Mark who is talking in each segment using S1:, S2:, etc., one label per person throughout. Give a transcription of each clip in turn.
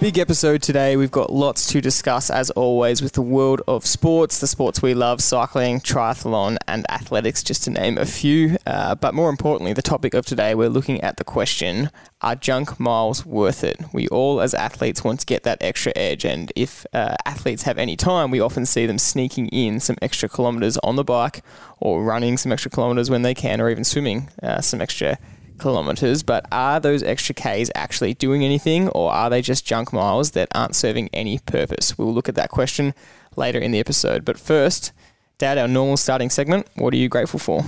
S1: Big episode today. We've got lots to discuss, as always, with the world of sports, the sports we love cycling, triathlon, and athletics, just to name a few. Uh, but more importantly, the topic of today, we're looking at the question Are junk miles worth it? We all, as athletes, want to get that extra edge. And if uh, athletes have any time, we often see them sneaking in some extra kilometres on the bike or running some extra kilometres when they can, or even swimming uh, some extra kilometers, but are those extra Ks actually doing anything or are they just junk miles that aren't serving any purpose? We'll look at that question later in the episode. But first, Dad, our normal starting segment, what are you grateful for?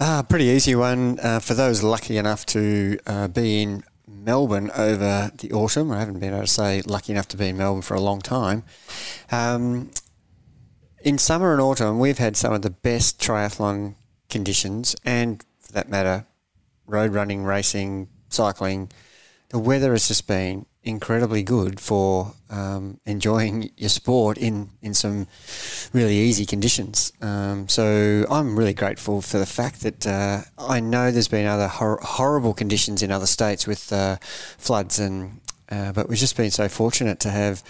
S2: Ah, pretty easy one uh, for those lucky enough to uh, be in Melbourne over the autumn. I haven't been able to say lucky enough to be in Melbourne for a long time. Um, in summer and autumn, we've had some of the best triathlon conditions, and for that matter, road running, racing, cycling, the weather has just been incredibly good for um, enjoying your sport in, in some really easy conditions. Um, so I'm really grateful for the fact that uh, I know there's been other hor- horrible conditions in other states with uh, floods and uh, but we've just been so fortunate to have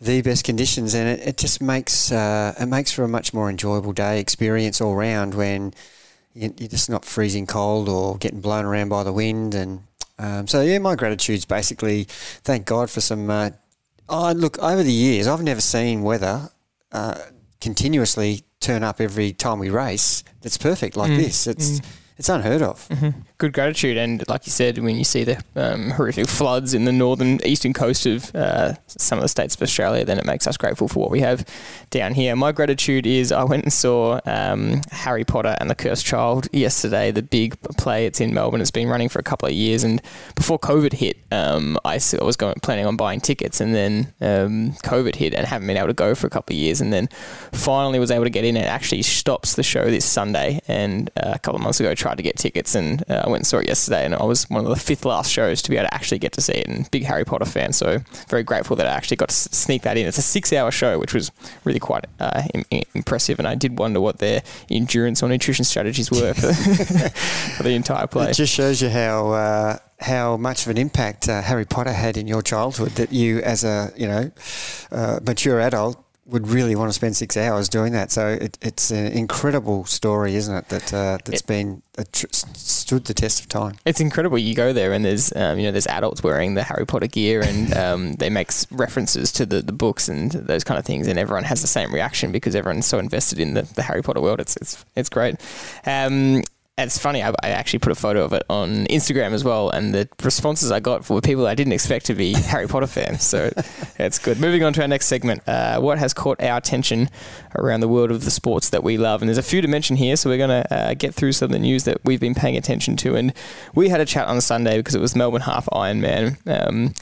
S2: the best conditions and it, it just makes uh, it makes for a much more enjoyable day experience all round when you're just not freezing cold or getting blown around by the wind. And um, so, yeah, my gratitude's basically thank God for some. Uh, oh, look, over the years, I've never seen weather uh, continuously turn up every time we race that's perfect like mm. this. It's. Mm it's unheard of.
S1: Mm-hmm. Good gratitude, and like you said, when you see the um, horrific floods in the northern eastern coast of uh, some of the states of Australia, then it makes us grateful for what we have down here. My gratitude is I went and saw um, Harry Potter and the Cursed Child yesterday, the big play. It's in Melbourne. It's been running for a couple of years, and before COVID hit, um, I was going planning on buying tickets, and then um, COVID hit, and haven't been able to go for a couple of years, and then finally was able to get in. It actually stops the show this Sunday, and uh, a couple of months ago tried to get tickets, and uh, I went and saw it yesterday, and I was one of the fifth last shows to be able to actually get to see it, and big Harry Potter fan, so very grateful that I actually got to sneak that in. It's a six-hour show, which was really quite uh, Im- impressive, and I did wonder what their endurance or nutrition strategies were for, for the entire play.
S2: It just shows you how uh, how much of an impact uh, Harry Potter had in your childhood that you, as a you know uh, mature adult, would really want to spend six hours doing that. So it, it's an incredible story, isn't it? That uh, that's it, been tr- stood the test of time.
S1: It's incredible. You go there and there's um, you know there's adults wearing the Harry Potter gear and um, they make references to the, the books and those kind of things, and everyone has the same reaction because everyone's so invested in the, the Harry Potter world. It's it's it's great. Um, it's funny, I, I, actually put a photo of it on Instagram as well, and the responses I got were people I didn't expect to be Harry Potter fans. So it's good. Moving on to our next segment. Uh, what has caught our attention around the world of the sports that we love? And there's a few to mention here, so we're going to uh, get through some of the news that we've been paying attention to. And we had a chat on Sunday because it was Melbourne Half Ironman. Um,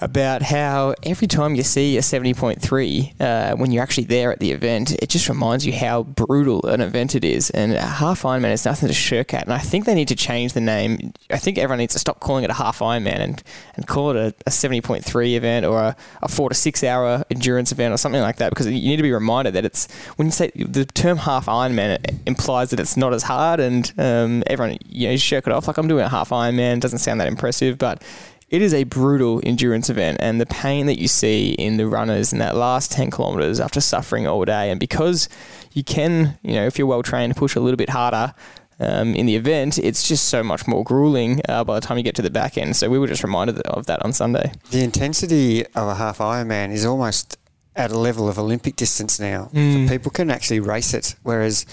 S1: about how every time you see a 70.3 uh, when you're actually there at the event, it just reminds you how brutal an event it is. And a half Ironman is nothing to shirk at. And I think they need to change the name. I think everyone needs to stop calling it a half Ironman and, and call it a, a 70.3 event or a, a four to six hour endurance event or something like that because you need to be reminded that it's when you say the term half Ironman, it implies that it's not as hard and um, everyone, you know, shirk it off. Like I'm doing a half Ironman, doesn't sound that impressive, but it is a brutal endurance event, and the pain that you see in the runners in that last 10 kilometers after suffering all day, and because you can, you know, if you're well trained, push a little bit harder. Um, in the event, it's just so much more grueling uh, by the time you get to the back end. So we were just reminded of that on Sunday.
S2: The intensity of a half Ironman is almost at a level of Olympic distance now. Mm. People can actually race it, whereas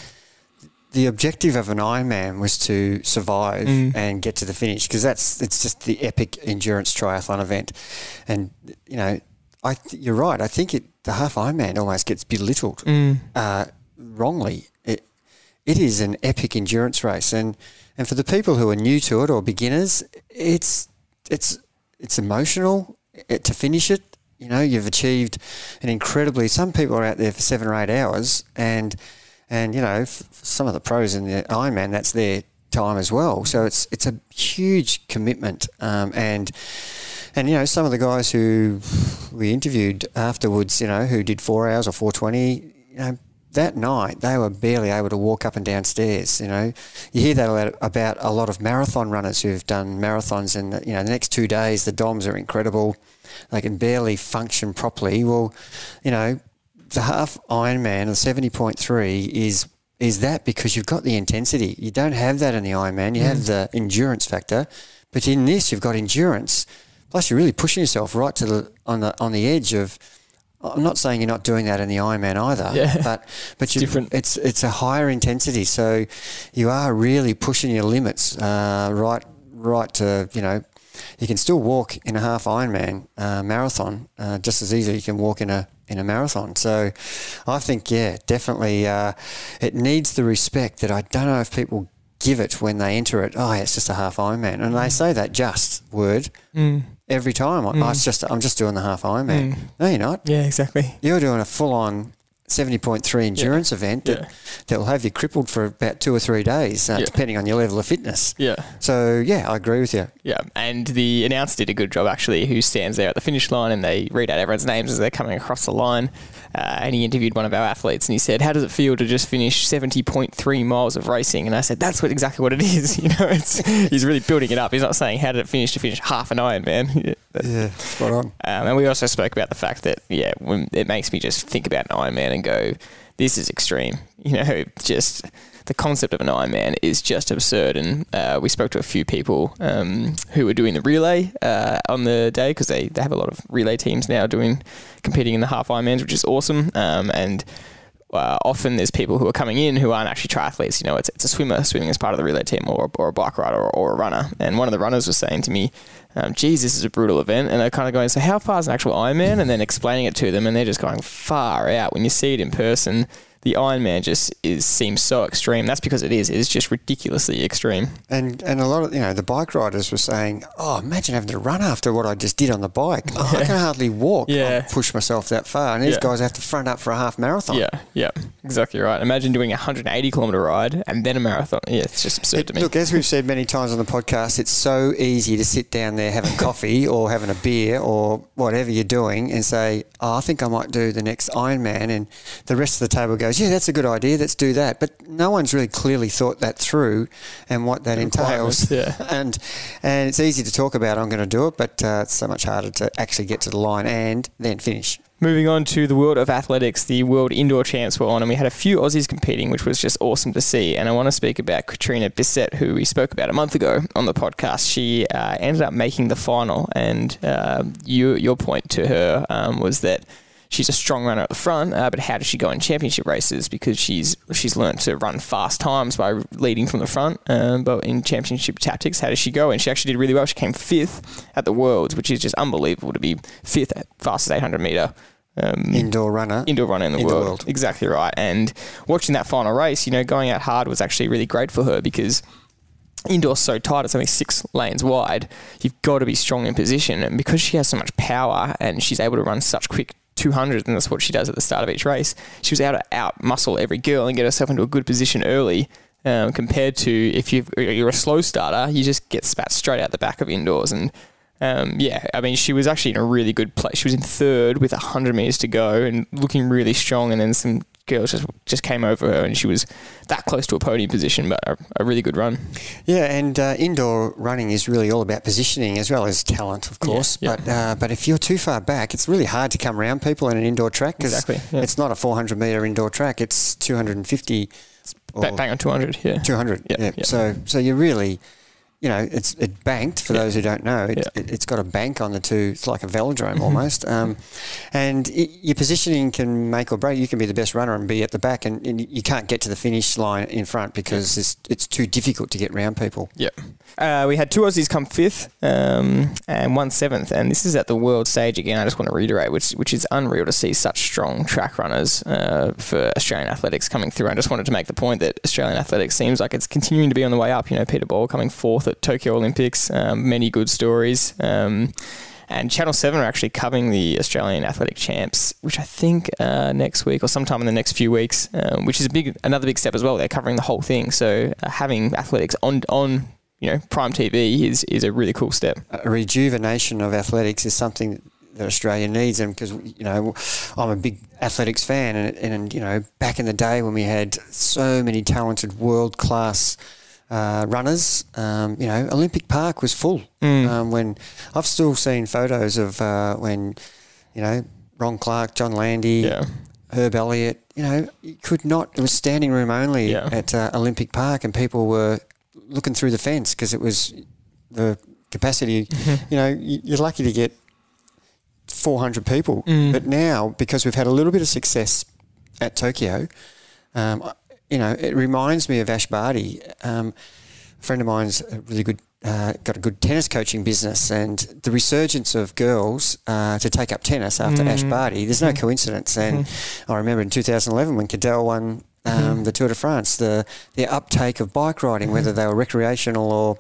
S2: the objective of an Ironman was to survive mm. and get to the finish because that's it's just the epic endurance triathlon event, and you know, I th- you're right. I think it the half Ironman almost gets belittled mm. uh, wrongly. It it is an epic endurance race, and and for the people who are new to it or beginners, it's it's it's emotional it, to finish it. You know, you've achieved an incredibly. Some people are out there for seven or eight hours and and, you know, some of the pros in the Ironman, that's their time as well. So it's it's a huge commitment, um, and and you know some of the guys who we interviewed afterwards, you know, who did four hours or four twenty, you know. That night, they were barely able to walk up and down stairs. You know, you hear that about a lot of marathon runners who've done marathons, and you know, the next two days the DOMs are incredible. They can barely function properly. Well, you know, the half Ironman, the seventy point three, is is that because you've got the intensity. You don't have that in the Ironman. You mm. have the endurance factor, but in this you've got endurance. Plus, you're really pushing yourself right to the on the on the edge of. I'm not saying you're not doing that in the Ironman either, yeah. but but it's different. It's it's a higher intensity, so you are really pushing your limits uh, right right to you know you can still walk in a half Ironman uh, marathon uh, just as easily you can walk in a in a marathon. So I think, yeah, definitely uh, it needs the respect that I don't know if people give it when they enter it. Oh, it's just a half Ironman, and they say that just word mm. every time. Mm. Oh, it's just I'm just doing the half Ironman. Mm. No, you're not.
S1: Yeah, exactly.
S2: You're doing a full on 70.3 endurance yeah. event that, yeah. that will have you crippled for about two or three days, uh, yeah. depending on your level of fitness.
S1: Yeah.
S2: So, yeah, I agree with you.
S1: Yeah. And the announcer did a good job, actually, who stands there at the finish line and they read out everyone's names as they're coming across the line. Uh, and he interviewed one of our athletes and he said, How does it feel to just finish 70.3 miles of racing? And I said, That's what exactly what it is. You know, it's, he's really building it up. He's not saying, How did it finish to finish half an Ironman?
S2: yeah, spot on.
S1: Um, and we also spoke about the fact that, yeah, when, it makes me just think about an Ironman and go, This is extreme. You know, just the concept of an Ironman is just absurd. And uh, we spoke to a few people um, who were doing the relay uh, on the day because they, they have a lot of relay teams now doing competing in the half Ironmans, which is awesome. Um, and uh, often there's people who are coming in who aren't actually triathletes. You know, it's, it's a swimmer swimming as part of the relay team, or, or a bike rider, or, or a runner. And one of the runners was saying to me, um, "Geez, this is a brutal event." And they're kind of going, "So how far is an actual Ironman?" And then explaining it to them, and they're just going far out. When you see it in person, the Iron Man just is seems so extreme. That's because it is. It is just ridiculously extreme.
S2: And and a lot of you know the bike riders were saying, "Oh, imagine having to run after what I just did on the bike. Oh, yeah. I can hardly walk. Yeah. push myself that far." And these yeah. guys have to front up for a half marathon.
S1: Yeah, yeah, exactly right. Imagine doing a 180 kilometer ride and then a marathon. Yeah, it's just absurd
S2: it,
S1: to me.
S2: Look, as we've said many times on the podcast, it's so easy to sit down there having coffee or having a beer or whatever you're doing and say, "Oh, I think I might do the next Ironman," and the rest of the table goes, "Yeah, that's a good idea. Let's do that." But no one's really clearly thought that through and what that entails.
S1: Yeah.
S2: And and it's easy to talk about. I'm going to do it, but uh, it's so much harder to actually get to the line and then finish.
S1: Moving on to the world of athletics, the world indoor champs were on, and we had a few Aussies competing, which was just awesome to see. And I want to speak about Catriona Bisset, who we spoke about a month ago on the podcast. She uh, ended up making the final, and uh, you, your point to her um, was that she's a strong runner at the front, uh, but how does she go in championship races? Because she's she's learned to run fast times by leading from the front. Um, but in championship tactics, how does she go? And she actually did really well. She came fifth at the Worlds, which is just unbelievable to be fifth at fastest 800 meter.
S2: Um, indoor runner,
S1: indoor runner in the, in world. the world. Exactly right. And watching that final race, you know, going out hard was actually really great for her because indoor's so tight, it's only six lanes wide. You've got to be strong in position, and because she has so much power and she's able to run such quick 200, and that's what she does at the start of each race. She was able to out muscle every girl and get herself into a good position early. Um, compared to if you are a slow starter, you just get spat straight out the back of indoors. And um, yeah, I mean, she was actually in a really good place. She was in third with 100 meters to go and looking really strong. And then some girls just just came over her, and she was that close to a podium position, but a, a really good run.
S2: Yeah, and uh, indoor running is really all about positioning as well as talent, of course. Yeah, yeah. But uh, but if you're too far back, it's really hard to come around people in an indoor track because exactly, yeah. it's not a 400 meter indoor track; it's 250.
S1: bang on 200, yeah.
S2: 200, yeah. So so you're really you know, it's it banked for yeah. those who don't know. It, yeah. it, has got a bank on the two. It's like a velodrome mm-hmm. almost. Um, and it, your positioning can make or break. You can be the best runner and be at the back, and, and you can't get to the finish line in front because yeah. it's, it's too difficult to get around people.
S1: Yeah. Uh, we had two Aussies come fifth um, and one seventh, and this is at the world stage again. I just want to reiterate, which which is unreal to see such strong track runners uh, for Australian athletics coming through. I just wanted to make the point that Australian athletics seems like it's continuing to be on the way up. You know, Peter Bol coming fourth Tokyo Olympics. Um, many good stories. Um, and Channel Seven are actually covering the Australian Athletic Champs, which I think uh, next week or sometime in the next few weeks, um, which is a big another big step as well. They're covering the whole thing, so uh, having athletics on on you know prime TV is is a really cool step.
S2: A rejuvenation of athletics is something that Australia needs, and because you know I'm a big athletics fan, and, and you know back in the day when we had so many talented world class. Uh, runners, um, you know, Olympic Park was full.
S1: Mm.
S2: Um, when I've still seen photos of uh, when, you know, Ron Clarke, John Landy,
S1: Yeah,
S2: Herb Elliott, you know, you could not. It was standing room only
S1: Yeah.
S2: at uh, Olympic Park, and people were looking through the fence because it was the capacity. you know, you- you're lucky to get 400 people,
S1: Mm.
S2: but now because we've had a little bit of success at Tokyo, um, you know, it reminds me of Ash Barty. Um, a friend of mine's a really good. Uh, got a good tennis coaching business, and the resurgence of girls uh, to take up tennis after Ash
S1: Mm.
S2: Barty. There's no coincidence, and I remember in 2011 when Cadel won um, the Tour de France, the the uptake of bike riding, whether they were recreational or,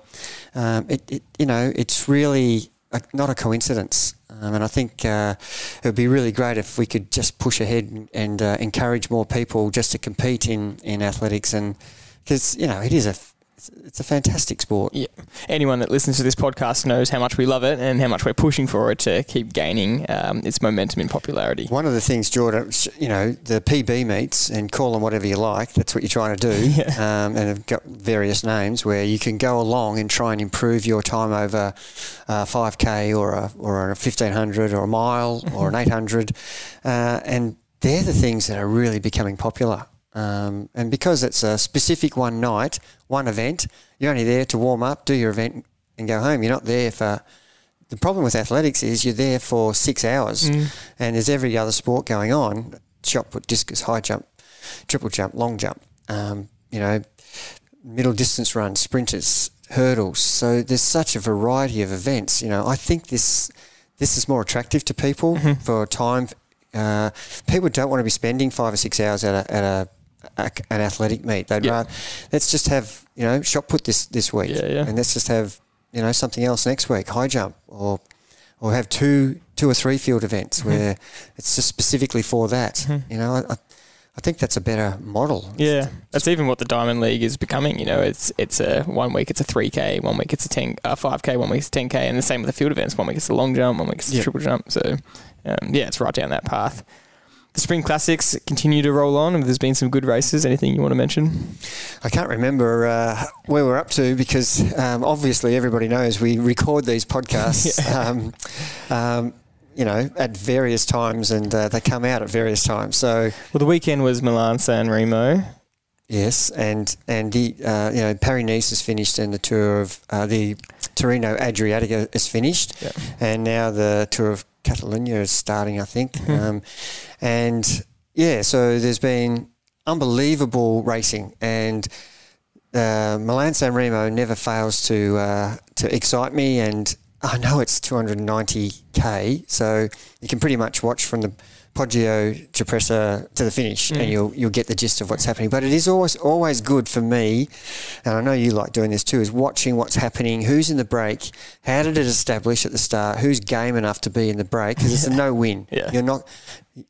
S2: um, it, it you know, it's really a, not a coincidence. Um, and I think uh, it would be really great if we could just push ahead and, and uh, encourage more people just to compete in, in athletics, and because you know it is a it's, a fantastic sport.
S1: yeah. Anyone that listens to this podcast knows how much we love it and how much we're pushing for it to keep gaining um, its momentum in popularity.
S2: One of the things, Jordan, you know, the PB meets and call them whatever you like. That's what you're trying to do,
S1: Yeah.
S2: um, and have got various names where you can go along and try and improve your time over uh, 5k or a or a 1500 or a mile or an 800, uh, and they're the things that are really becoming popular. Um, and because it's a specific one night, one event, you're only there to warm up, do your event, and go home. You're not there for the problem with athletics is you're there for six hours, and there's every other sport going on: shot put, discus, high jump, triple jump, long jump. Um, you know, middle distance runs, sprinters, hurdles. So there's such a variety of events. You know, I think this this is more attractive to people for time. Uh, people don't want to be spending five or six hours at a, at a, a an athletic meet. They'd
S1: Yeah.
S2: rather let's just have you know shot put this this week,
S1: Yeah, yeah.
S2: and let's just have you know something else next week, high jump, or or have two two or three field events
S1: Mm-hmm.
S2: where it's just specifically for that. You know, I, I- think that's a better model.
S1: Yeah, that's even what the Diamond League is becoming. You know, it's it's a one week it's a three k, one week it's a ten, uh, five k, one week it's ten k, and the same with the field events. One week it's a long jump, one week it's a
S2: Yeah.
S1: triple jump. So, um, yeah, it's right down that path. The Spring Classics continue to roll on. And there's been some good races. Anything you want to mention?
S2: I can't remember uh, where we're up to because um, obviously everybody knows we record these podcasts, um, um, you know, at various times and uh, they come out at various times. So
S1: Well, the weekend was Milan San Remo.
S2: yes, and and the uh, you know Paris Nice is finished and the tour of uh, the Tirreno Adriatico is finished,
S1: Yeah.
S2: and now the tour of Catalonia is starting, I think.
S1: Mm-hmm.
S2: Um, and yeah, so there's been unbelievable racing, and uh, Milan San Remo never fails to uh, to excite me. And I know it's 290k, so you can pretty much watch from the Poggio Cipressa to the finish,
S1: Mm.
S2: and you'll you'll get the gist of what's happening. But it is always always good for me, and I know you like doing this too, is watching what's happening, who's in the break, how did it establish at the start, who's game enough to be in the break, because it's a no win.
S1: Yeah.
S2: You're not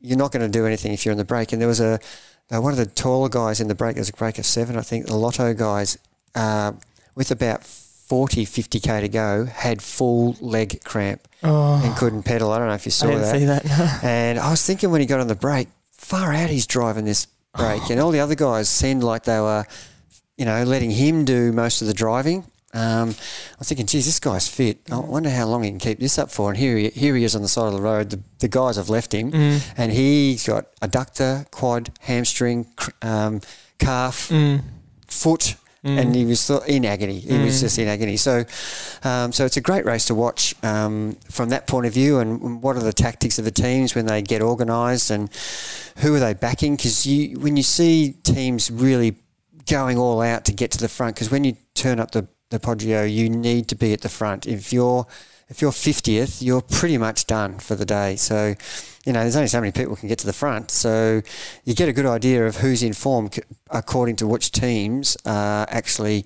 S2: you're not going to do anything if you're in the break. And there was a uh, one of the taller guys in the break. There was a break of seven, I think. The Lotto guys, uh, with about 40, 50k to go, had full leg cramp
S1: Oh,
S2: and couldn't pedal. I don't know if you saw
S1: I didn't
S2: that.
S1: see that.
S2: And I was thinking when he got on the break, far out he's driving this break. And all the other guys seemed like they were, you know, letting him do most of the driving. Um, I was thinking, geez, this guy's fit. I wonder how long he can keep this up for. And here he, here he is on the side of the road. The, the guys have left him.
S1: Mm.
S2: And he's got adductor, quad, hamstring, um, calf,
S1: Mm.
S2: foot. And he was in agony. He was just in agony. So, um, so it's a great race to watch um, from that point of view. And what are the tactics of the teams when they get organised, and who are they backing? Because you, when you see teams really going all out to get to the front, because when you turn up the the Poggio, you need to be at the front. If you're if you're 50th, you're pretty much done for the day. So, you know, there's only so many people can get to the front. So you get a good idea of who's in form according to which teams are actually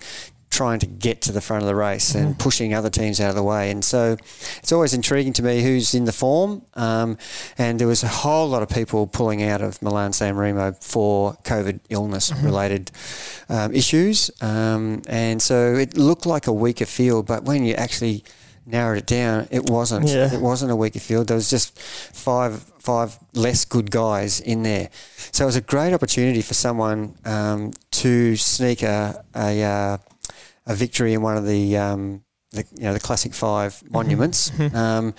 S2: trying to get to the front of the race and pushing other teams out of the way. And so it's always intriguing to me who's in the form. Um, and there was a whole lot of people pulling out of Milan San Remo for COVID illness related um, issues. Um, and so it looked like a weaker field, but when you actually narrowed it down, it wasn't.
S1: Yeah.
S2: It wasn't a weaker field. There was just five five less good guys in there. So it was a great opportunity for someone um, to sneak a a, uh, a victory in one of the. Um, the, you know the classic 5 monuments, um,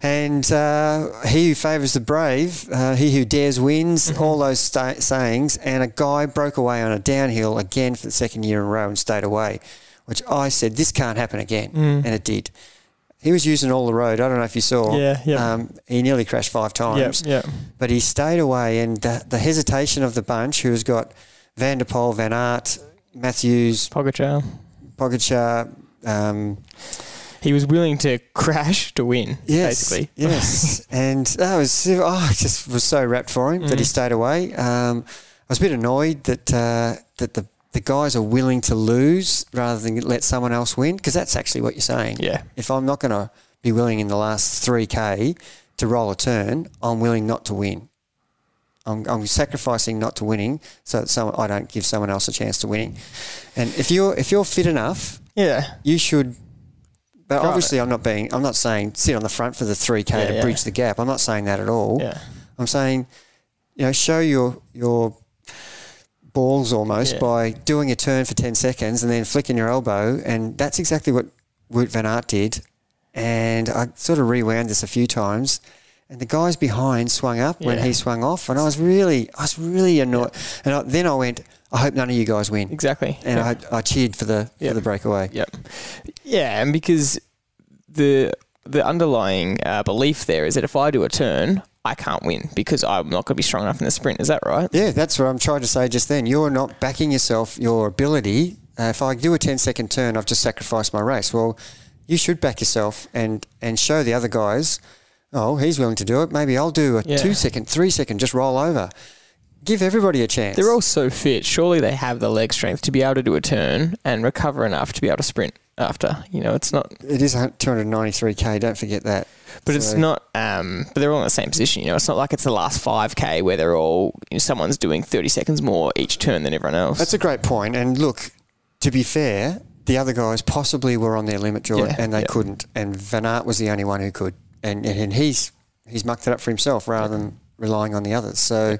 S2: and uh, he who favours the brave, uh, he who dares wins. All those sta- sayings, and a guy broke away on a downhill again for the second year in a row and stayed away, which I said this can't happen again, and it did. He was using all the road. I don't know if you saw.
S1: Yeah, yeah.
S2: Um, he nearly crashed five times
S1: yeah. yeah.
S2: but he stayed away. And the, the hesitation of the bunch, who's got Van der Poel, Van Aert, Matthews,
S1: Pogacar.
S2: Pogacar, um,
S1: He was willing to crash to win,
S2: yes,
S1: basically.
S2: yes, and that was oh, I just was so rapt for him that
S1: Mm.
S2: he stayed away. Um, I was a bit annoyed that uh, that the the guys are willing to lose rather than let someone else win because that's actually what you're saying.
S1: Yeah.
S2: If I'm not going to be willing in the last three k to roll a turn, I'm willing not to win. I'm, I'm sacrificing not to winning so that some, I don't give someone else a chance to winning. And if you're if you're fit enough,
S1: Yeah.
S2: you should. But obviously, I'm not being. I'm not saying sit on the front for the three k
S1: Yeah,
S2: to
S1: yeah.
S2: bridge the gap. I'm not saying that at all.
S1: Yeah.
S2: I'm saying, you know, show your your balls almost
S1: Yeah.
S2: by doing a turn for ten seconds and then flicking your elbow, and that's exactly what Wout van Aert did. And I sort of rewound this a few times, and the guys behind swung up when he swung off, and I was really, I was really annoyed. And I, then I went, I hope none of you guys win,
S1: Exactly.
S2: and
S1: yeah.
S2: I, I cheered for the
S1: Yeah.
S2: for the breakaway.
S1: Yep. Yeah, and because the the underlying uh, belief there is that if I do a turn, I can't win because I'm not going to be strong enough in the sprint. Is that right?
S2: Yeah, that's what I'm trying to say just then. You're not backing yourself, your ability. Uh, if I do a 10 second turn, I've just sacrificed my race. Well, you should back yourself and, and show the other guys, oh, he's willing to do it. Maybe I'll do a
S1: Yeah.
S2: two second, three second, just roll over. Give everybody a chance.
S1: They're all so fit. Surely they have the leg strength to be able to do a turn and recover enough to be able to sprint after. You know, it's not.
S2: it is 293k, don't forget that.
S1: But it's not. Um, but they're all in the same position. You know, it's not like it's the last five k where they're all. You know, someone's doing thirty seconds more each turn than everyone else.
S2: That's a great point. And look, to be fair, the other guys possibly were on their limit, Jordan,
S1: Yeah,
S2: and they
S1: yeah.
S2: couldn't. And Van Aert was the only one who could. And, and, and he's he's mucked it up for himself rather than relying on the others. So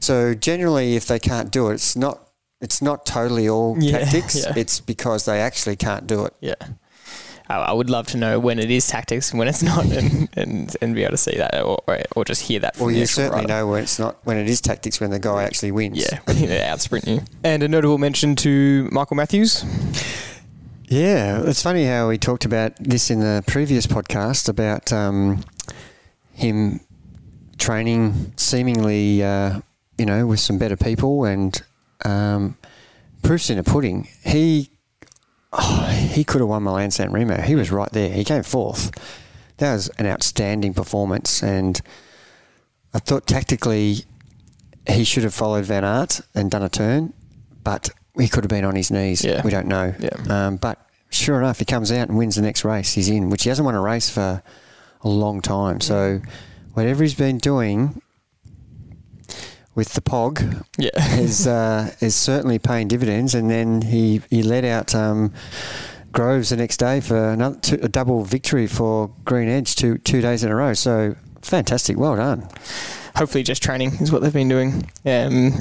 S2: so generally, if they can't do it, it's not it's not totally all
S1: Yeah,
S2: tactics. It's because they actually can't do it.
S1: Yeah. I I would love to know when it is tactics and when it's not, and, and, and be able to see that, or, or, or just hear that from
S2: Well, you
S1: actual
S2: certainly
S1: rider.
S2: know when it's not when it is tactics when the guy actually wins.
S1: Yeah, when they outsprint you. And a notable mention to Michael Matthews.
S2: Yeah, it's funny how we talked about this in the previous podcast about um, him training seemingly, uh, you know, with some better people and um, proofs in a pudding. He oh, he could have won Milan San Remo. He was right there. He came fourth. That was an outstanding performance, and I thought tactically he should have followed Van Aert and done a turn, but he could have been on his knees.
S1: Yeah.
S2: We don't know.
S1: Yeah.
S2: Um, but sure enough, he comes out and wins the next race. He's in, which he hasn't won a race for a long time. So whatever he's been doing with the Pog
S1: Yeah.
S2: is uh, is certainly paying dividends. And then he he led out um, Groves the next day for another two, a double victory for Green Edge two two days in a row. So fantastic, well done.
S1: Hopefully, just training is what they've been doing. Um,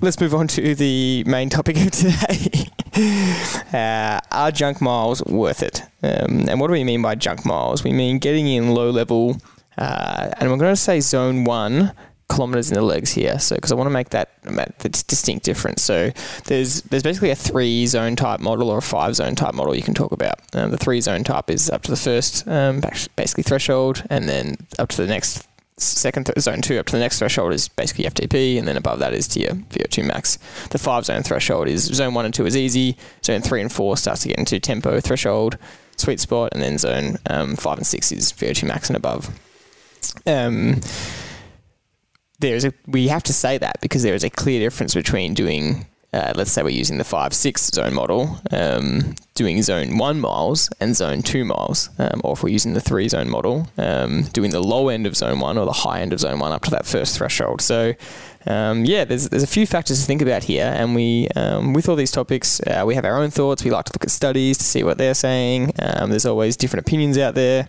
S1: let's move on to the main topic of today. uh, are junk miles worth it? Um, and what do we mean by junk miles? We mean getting in low level, uh, and I'm going to say zone one kilometers in the legs here. So, because I want to make that, that distinct difference. So, there's there's basically a three zone type model or a five zone type model you can talk about. Um, the three zone type is up to the first um, basically threshold, and then up to the next second th- zone two up to the next threshold is basically FTP, and then above that is to your VO2 max. The five zone threshold is zone one and two is easy. Zone three and four starts to get into tempo threshold, sweet spot, and then zone um, five and six is VO2 max and above. Um, there is a we have to say that because there is a clear difference between doing uh, let's say we're using the five six zone model, um, doing zone one miles and zone two miles, um, or if we're using the three zone model, um, doing the low end of zone one or the high end of zone one up to that first threshold. So, um, yeah, there's, there's a few factors to think about here, and we um, with all these topics, uh, we have our own thoughts. We like to look at studies to see what they're saying. Um, there's always different opinions out there,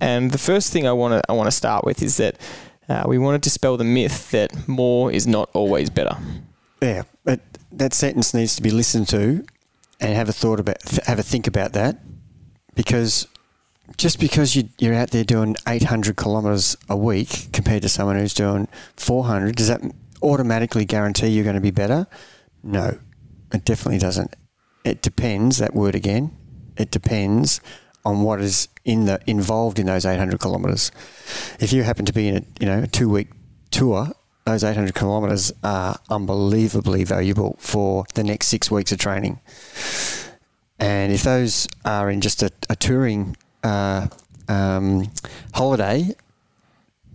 S1: and the first thing I want to I want to start with is that. Uh, we want to dispel the myth that more is not always better.
S2: Yeah, but that sentence needs to be listened to and have a thought about, have a think about that, because just because you, you're out there doing 800 kilometres a week compared to someone who's doing 400, does that automatically guarantee you're going to be better? No, it definitely doesn't. It depends. That word again. It depends on what is in the involved in those 800 kilometres. If you happen to be in a you know a two week tour those 800 kilometres are unbelievably valuable for the next six weeks of training. And if those are in just a, a touring uh, um, holiday,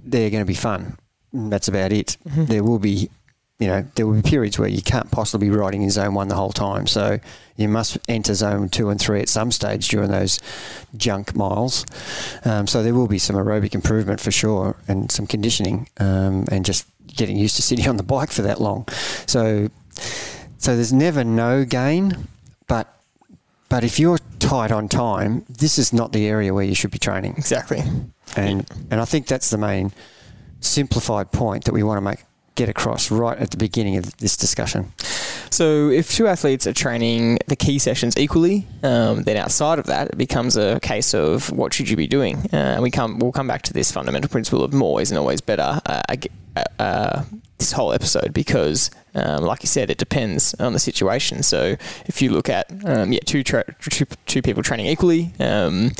S2: they're going to be fun. That's about it. Mm-hmm. There will be, you know, there will be periods where you can't possibly be riding in zone one the whole time. So you must enter zone two and three at some stage during those junk miles. Um, so there will be some aerobic improvement for sure and some conditioning um, and just getting used to sitting on the bike for that long. So, so there's never no gain, but but if you're tight on time, this is not the area where you should be training.
S1: Exactly.
S2: And and I think that's the main simplified point that we want to make get across right at the beginning of this discussion.
S1: So, if two athletes are training the key sessions equally, um, then outside of that, it becomes a case of what should you be doing. Uh, and we come, we'll come back to this fundamental principle of more isn't always better. Uh, uh, this whole episode because, um, like you said, it depends on the situation. So, if you look at um, yeah, two, tra- two two people training equally. Um,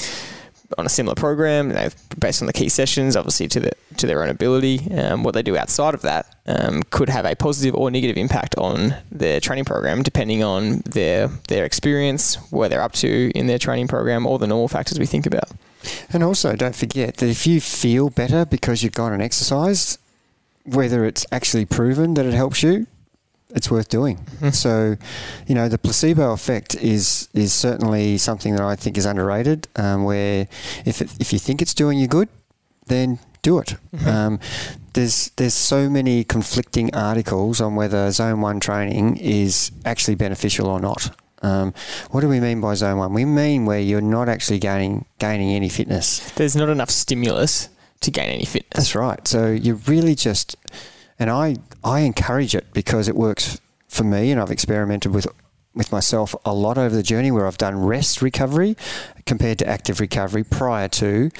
S1: on a similar program, based on the key sessions, obviously to the to their own ability. Um, what they do outside of that um, could have a positive or negative impact on their training program, depending on their their experience, where they're up to in their training program, all the normal factors we think about.
S2: And also, don't forget that if you feel better because you've gone and exercised, whether it's actually proven that it helps you, it's worth doing. Mm-hmm. So, you know, the placebo effect is is certainly something that I think is underrated. Um, where if it, if you think it's doing you good, then do it. Mm-hmm. Um, there's there's so many conflicting articles on whether zone one training is actually beneficial or not. Um, what do we mean by zone one? We mean where you're not actually gaining gaining any fitness.
S1: There's not enough stimulus to gain any fitness.
S2: That's right. So you're really just and I I encourage it because it works for me, and I've experimented with with myself a lot over the journey where I've done rest recovery compared to active recovery prior to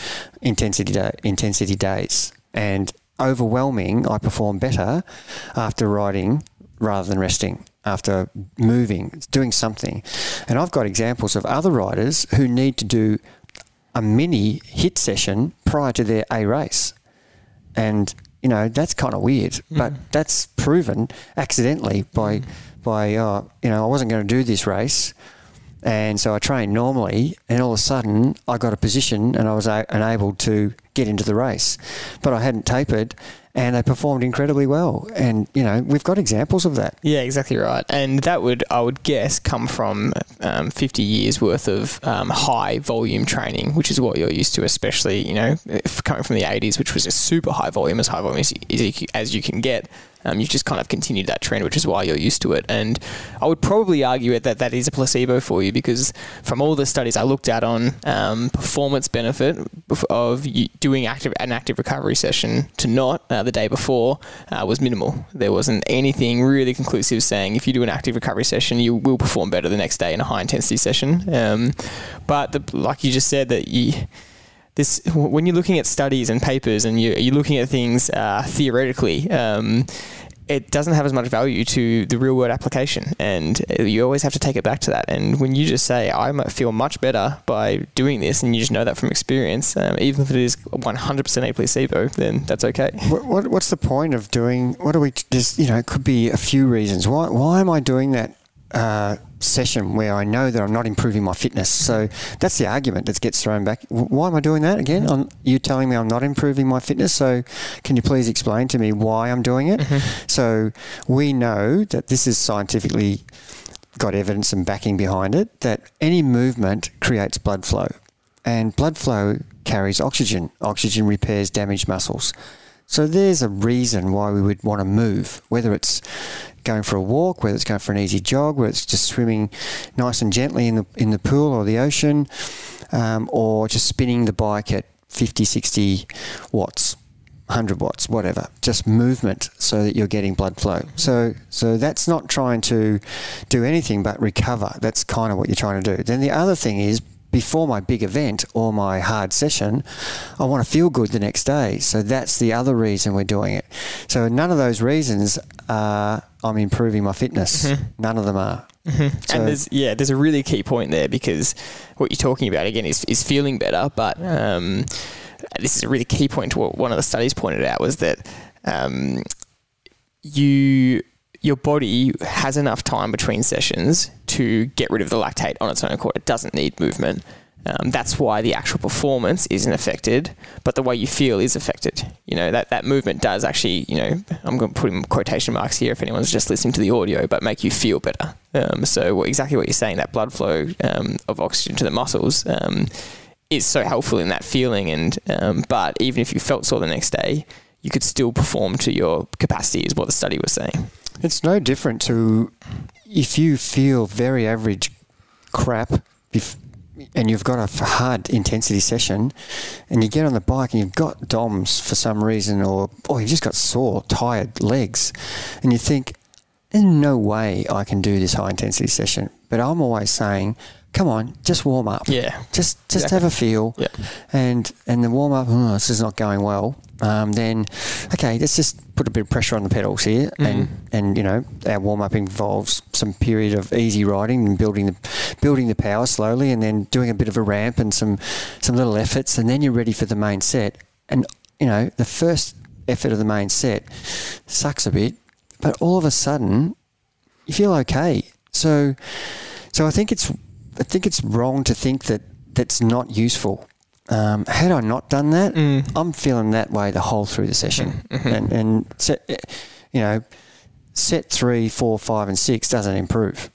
S2: intensity intensity days, and overwhelming, I perform better after riding rather than resting after moving, doing something. And I've got examples of other riders who need to do a mini hit session prior to their A race. And you know that's kind of weird, mm. but that's proven accidentally by mm. by uh, you know I wasn't going to do this race, and so I trained normally, and all of a sudden I got a position and I was a- enabled to get into the race, but I hadn't tapered, and they performed incredibly well. And you know, we've got examples of that.
S1: Yeah, exactly right. And that would, I would guess, come from um, 50 years worth of um, high volume training, which is what you're used to, especially you know, coming from the 80s, which was a super high volume, as high volume as, as you can get um, you've just kind of continued that trend, which is why you're used to it. And I would probably argue that that is a placebo for you because from all the studies I looked at on um, performance benefit of doing active an active recovery session to not uh, the day before uh, was minimal. There wasn't anything really conclusive saying if you do an active recovery session, you will perform better the next day in a high intensity session. Um, but the, like you just said, that you this when you're looking at studies and papers and you're, you're looking at things uh, theoretically. Um, it doesn't have as much value to the real world application, and you always have to take it back to that. And when you just say, "I feel much better by doing this," and you just know that from experience, um, even if it is 100% a placebo, then that's okay.
S2: What, what, what's the point of doing? What do we? Just you know, it could be a few reasons. Why? Why am I doing that uh, session where I know that I'm not improving my fitness. So that's the argument that gets thrown back. Why am I doing that again? I'm, you telling me I'm not improving my fitness. So can you please explain to me why I'm doing it? Mm-hmm. So we know that this is scientifically got evidence and backing behind it that any movement creates blood flow. And blood flow carries oxygen. Oxygen repairs damaged muscles. So there's a reason why we would want to move, whether it's going for a walk, whether it's going for an easy jog, whether it's just swimming nice and gently in the in the pool or the ocean, um, or just spinning the bike at 50, 60 watts. 100 watts, whatever, just movement so that you're getting blood flow. So, so that's not trying to do anything but recover. That's kind of what you're trying to do. Then the other thing is before my big event or my hard session, I want to feel good the next day. So that's the other reason we're doing it. So none of those reasons are I'm improving my fitness. Mm-hmm. None of them are.
S1: Mm-hmm. So and there's yeah, there's a really key point there because what you're talking about again is is feeling better, but um, this is a really key point to what one of the studies pointed out was that um, you your body has enough time between sessions to get rid of the lactate on its own accord. It doesn't need movement. Um, that's why the actual performance isn't affected, but the way you feel is affected. You know that that movement does actually, you know, I'm going to put in quotation marks here if anyone's just listening to the audio, but make you feel better. Um, so exactly what you're saying, that blood flow um, of oxygen to the muscles um, is so helpful in that feeling. And um, but even if you felt sore the next day, you could still perform to your capacity, is what the study was saying.
S2: It's no different to if you feel very average crap if, and you've got a hard intensity session and you get on the bike and you've got DOMs for some reason or, or you've just got sore, tired legs and you think, there's no way I can do this high intensity session. But I'm always saying, come on, just warm up.
S1: Yeah.
S2: Just just exactly. have a feel.
S1: Yeah.
S2: And and the warm up, oh, this is not going well um, then okay, let's just put a bit of pressure on the pedals here, mm. and and you know our warm up involves some period of easy riding and building the building the power slowly, and then doing a bit of a ramp and some some little efforts, and then you're ready for the main set. And you know the first effort of the main set sucks a bit, but all of a sudden you feel okay. So so I think it's I think it's wrong to think that that's not useful. Um, had I not done that, mm. I'm feeling that way the whole through the session. Mm-hmm. And, and set, you know, set three, four, five, and six doesn't improve,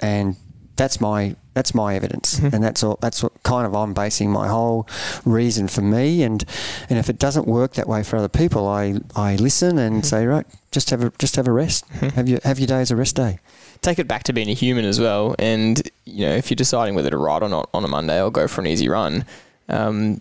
S2: and that's my that's my evidence, mm-hmm. and that's all. That's what kind of I'm basing my whole reason for me. And and if it doesn't work that way for other people, I I listen and mm-hmm. say right, just have a just have a rest. Mm-hmm. Have your have your day as a rest day
S1: take it back to being a human as well. And you know, if you're deciding whether to ride or not on a Monday or go for an easy run, um,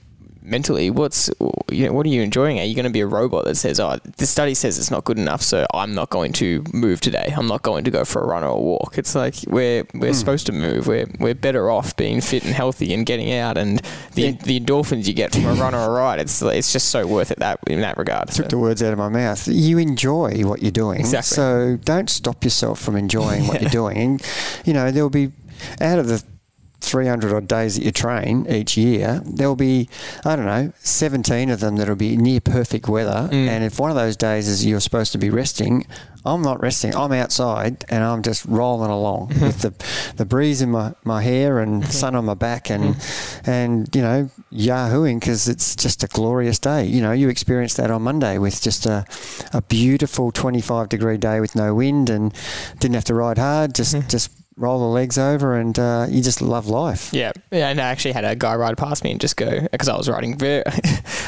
S1: mentally, what's you know, what are you enjoying? Are you going to be a robot that says, "Oh, the study says it's not good enough, so I'm not going to move today. I'm not going to go for a run or a walk." It's like we're we're mm. supposed to move. We're we're better off being fit and healthy and getting out, and the yeah. the endorphins you get from a run or a ride. It's it's just so worth it that in that regard.
S2: Took so. the words out of my mouth. You enjoy what you're doing,
S1: exactly.
S2: So don't stop yourself from enjoying what you're doing, and you know there will be out of the 300 odd days that you train each year, there'll be, I don't know, 17 of them that'll be near perfect weather. Mm. And if one of those days is you're supposed to be resting, I'm not resting. I'm outside and I'm just rolling along mm-hmm. with the, the breeze in my, my hair and mm-hmm. sun on my back and, mm-hmm. and you know, yahooing because it's just a glorious day. You know, you experienced that on Monday with just a, a beautiful 25 degree day with no wind and didn't have to ride hard, just, mm-hmm. just roll the legs over, and uh, you just love life.
S1: Yeah, yeah. And I actually had a guy ride past me and just go because I was riding. I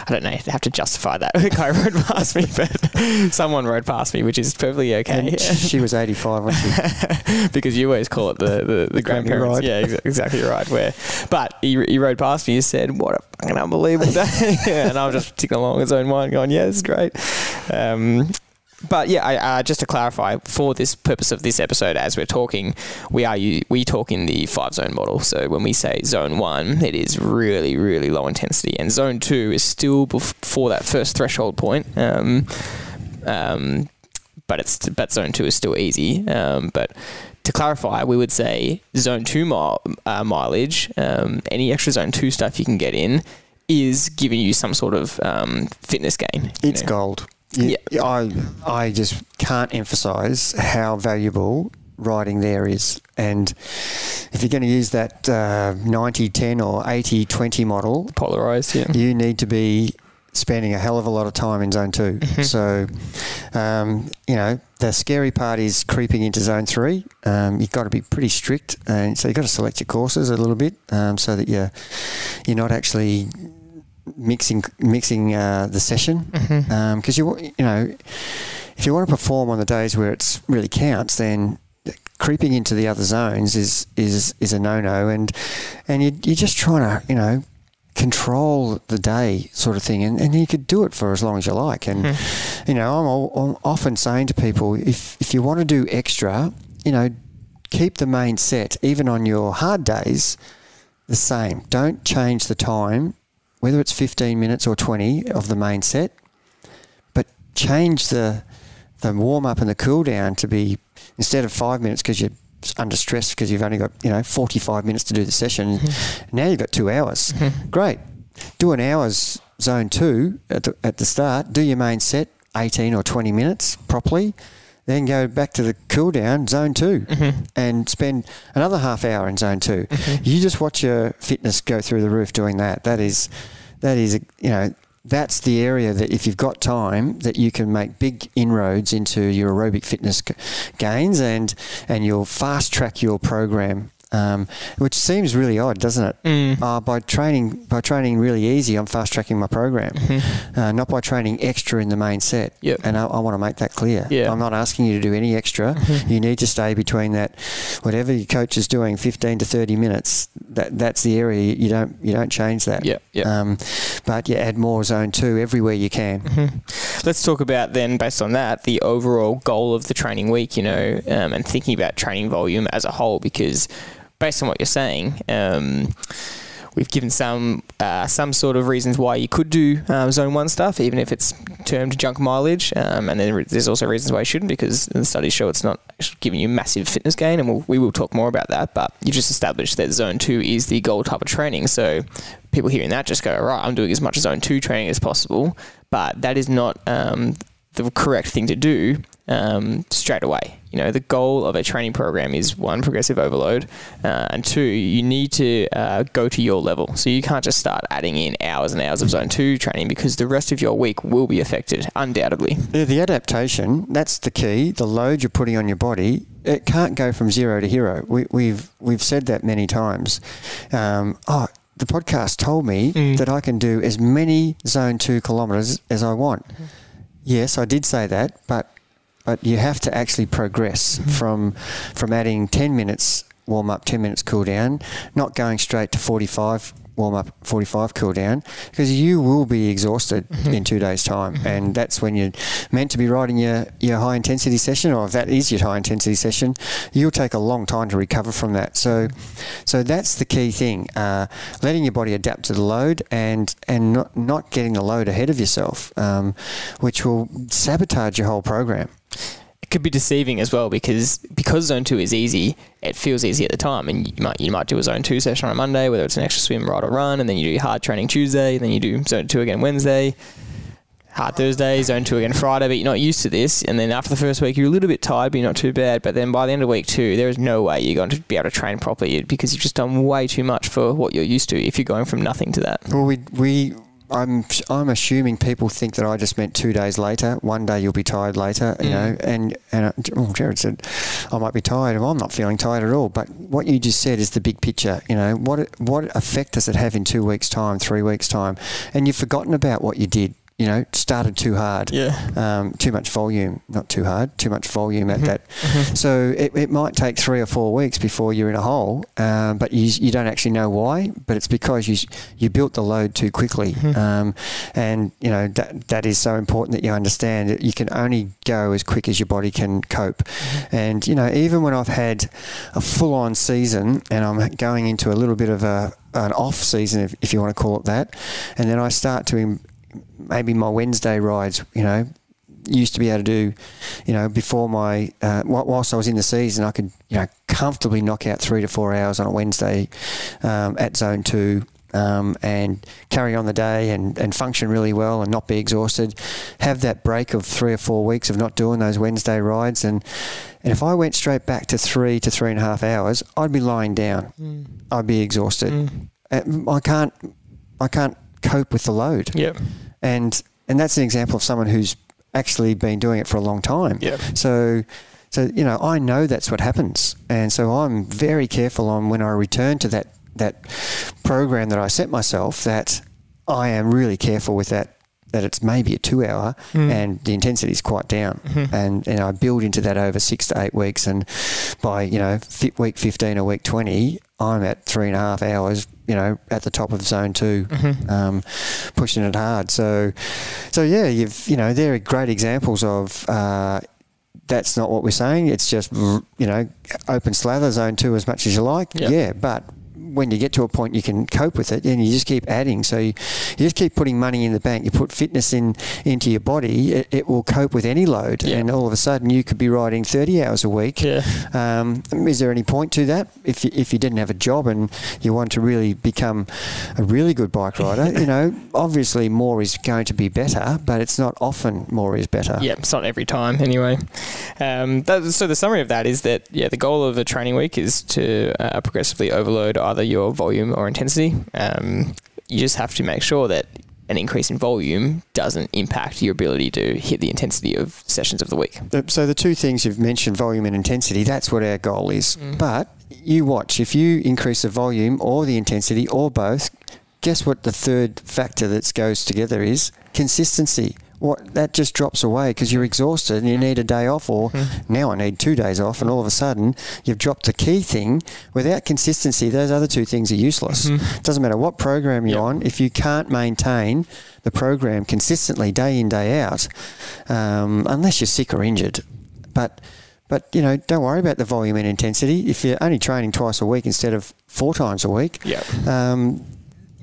S1: don't know. I have to justify that. A guy rode past me, but someone rode past me, which is perfectly okay.
S2: Yeah. She was eighty five, wasn't
S1: she? because you always call it the the, the, the grandparents. Ride. Yeah, exactly right. Where, but he, he rode past me. He said, "What a fucking unbelievable day!" and I was just ticking along his own mind, going, "Yeah, it's great." Um, but yeah, I, uh, just to clarify, for this purpose of this episode, as we're talking, we are we talk in the five zone model. So when we say zone one, it is really really low intensity, and zone two is still before that first threshold point. Um, um, but it's but zone two is still easy. Um, but to clarify, we would say zone two mile, uh, mileage, um, any extra zone two stuff you can get in, is giving you some sort of um, fitness gain.
S2: It's know. gold. Yeah, I I just can't emphasize how valuable riding there is. And if you're going to use that uh, 90 10 or 80 20 model,
S1: Polarized, yeah.
S2: you need to be spending a hell of a lot of time in zone 2 So, um, you know, the scary part is creeping into zone three. Um, you've got to be pretty strict, and so you've got to select your courses a little bit um, so that you're you're not actually mixing mixing uh, the session. Mm-hmm. Um, because you wa- you know if you want to perform on the days where it's really counts, then creeping into the other zones is is is a no no, and and you, you're just trying to you know control the day sort of thing, and, and you could do it for as long as you like. And mm-hmm. you know, I'm, al- I'm often saying to people, if if you want to do extra, you know, keep the main set even on your hard days the same. Don't change the time, whether it's 15 minutes or 20 of the main set, but change the the warm up and the cool down to be instead of five minutes because you're under stress because you've only got you know 45 minutes to do the session. Now you've got two hours. Great. Do an hour's zone two at the, at the start. Do your main set 18 or 20 minutes properly. Then go back to the cool down zone 2 mm-hmm. and spend another half hour in zone 2 mm-hmm. You just watch your fitness go through the roof doing that. That is, that is, you know, that's the area that if you've got time that you can make big inroads into your aerobic fitness gains and and you'll fast track your program um, which seems really odd doesn't it
S1: Mm.
S2: uh, by training by training really easy I'm fast tracking my program uh, not by training extra in the main set
S1: Mm-hmm. Yep.
S2: and I, I want to make that clear
S1: Yeah.
S2: I'm not asking you to do any extra
S1: Mm-hmm.
S2: you need to stay between that whatever your coach is doing 15 to 30 minutes that that's the area you don't you don't change that
S1: Yeah, yeah.
S2: um, but you add more zone two everywhere you can.
S1: Mm-hmm. Let's talk about then, based on that, the overall goal of the training week, you know, um, and thinking about training volume as a whole, because based on what you're saying, um, we've given some uh, some sort of reasons why you could do um, zone one stuff, even if it's termed junk mileage, um, and then there's also reasons why you shouldn't, because the studies show it's not giving you massive fitness gain, and we'll, we will talk more about that. But you've just established that zone two is the goal type of training, so people hearing that just go, right, I'm doing as much zone two training as possible, but that is not um, the correct thing to do um, straight away. You know, the goal of a training program is one, progressive overload, uh, and two, you need to uh, go to your level. So you can't just start adding in hours and hours of zone two training because the rest of your week will be affected, undoubtedly.
S2: Yeah, the adaptation, that's the key. The load you're putting on your body, it can't go from zero to hero. We, we've we've said that many times. Um, oh, the podcast told me
S1: Mm.
S2: that I can do as many zone two kilometres as I want. Yes, I did say that, but but you have to actually progress mm-hmm. from from adding 10 minutes warm up, 10 minutes cool down, not going straight to 45 warm up, 45 cool down, because you will be exhausted in two days' time. And that's when you're meant to be riding your, your high intensity session, or if that is your high intensity session, you'll take a long time to recover from that. So, so that's the key thing uh, letting your body adapt to the load and, and not, not getting the load ahead of yourself, um, which will sabotage your whole program.
S1: Could be deceiving as well because because zone two is easy, it feels easy at the time, and you might you might do a zone two session on a Monday, whether it's an extra swim, ride, or run, and then you do hard training Tuesday, and then you do zone two again Wednesday, hard Thursday, zone two again Friday, but you're not used to this, and then after the first week you're a little bit tired, but you're not too bad. But then by the end of week two, there is no way you're going to be able to train properly because you've just done way too much for what you're used to if you're going from nothing to that.
S2: Well, we we. I'm I'm assuming people think that I just meant two days later. One day you'll be tired later, you
S1: Mm.
S2: know. And and uh, oh, Jared said I might be tired. Well, I'm not feeling tired at all. But what you just said is the big picture. You know what what effect does it have in two weeks' time, three weeks' time, and you've forgotten about what you did. You know, started too hard.
S1: Yeah.
S2: Um, too much volume, not too hard. Too much volume
S1: Mm-hmm.
S2: at that. So it, it might take three or four weeks before you're in a hole, um, but you, you don't actually know why. But it's because you you built the load too quickly, um, and you know that that is so important that you understand that you can only go as quick as your body can cope. And you know even when I've had a full on season and I'm going into a little bit of a an off season, if, if you want to call it that, and then I start to im- maybe my Wednesday rides, you know, used to be able to do, you know, before my uh, whilst I was in the season, I could you know comfortably knock out three to four hours on a Wednesday um, at zone two. um, and carry on the day and, and function really well and not be exhausted. Have that break of three or four weeks of not doing those Wednesday rides. And, and if I went straight back to three to three and a half hours, I'd be lying down.
S1: Mm.
S2: I'd be exhausted. Uh, I can't I can't cope with the load.
S1: Yep.
S2: And and that's an example of someone who's actually been doing it for a long time.
S1: Yep.
S2: So so you know, I know that's what happens. And so I'm very careful on when I return to that that program that I set myself that I am really careful with that that it's maybe a two hour hmm. and the intensity is quite down mm-hmm. and and I build into that over six to eight weeks and by you know week 15 or week 20 I'm at three and a half hours you know at the top of zone 2 um, pushing it hard so so yeah you've you know there are great examples of uh, that's not what we're saying. It's just you know open slather zone two as much as you like.
S1: Yeah.
S2: Yeah, but when you get to a point you can cope with it, and you just keep adding. So you, you just keep putting money in the bank. You put fitness in into your body. It, it will cope with any load,
S1: Yeah.
S2: and all of a sudden you could be riding thirty hours a week.
S1: Yeah.
S2: Um, is there any point to that? If you, if you didn't have a job and you want to really become a really good bike rider, you know, obviously more is going to be better, but it's not often more is better.
S1: Yeah, it's not every time anyway. Um, that, so the summary of that is that yeah, the goal of a training week is to uh, progressively overload either your volume or intensity. Um, you just have to make sure that an increase in volume doesn't impact your ability to hit the intensity of sessions of the week.
S2: So the two things you've mentioned, volume and intensity, that's what our goal is.
S1: Mm.
S2: But you watch, if you increase the volume or the intensity or both, guess what the third factor that goes together is consistency. What that just drops away because you're exhausted and you need a day off, or now I need two days off, and all of a sudden you've dropped the key thing. Without consistency, those other two things are useless. Doesn't matter what program you're
S1: Yep.
S2: on if you can't maintain the program consistently day in day out, um, unless you're sick or injured. But but you know, don't worry about the volume and intensity. If you're only training twice a week instead of four times a week,
S1: Yeah.
S2: um,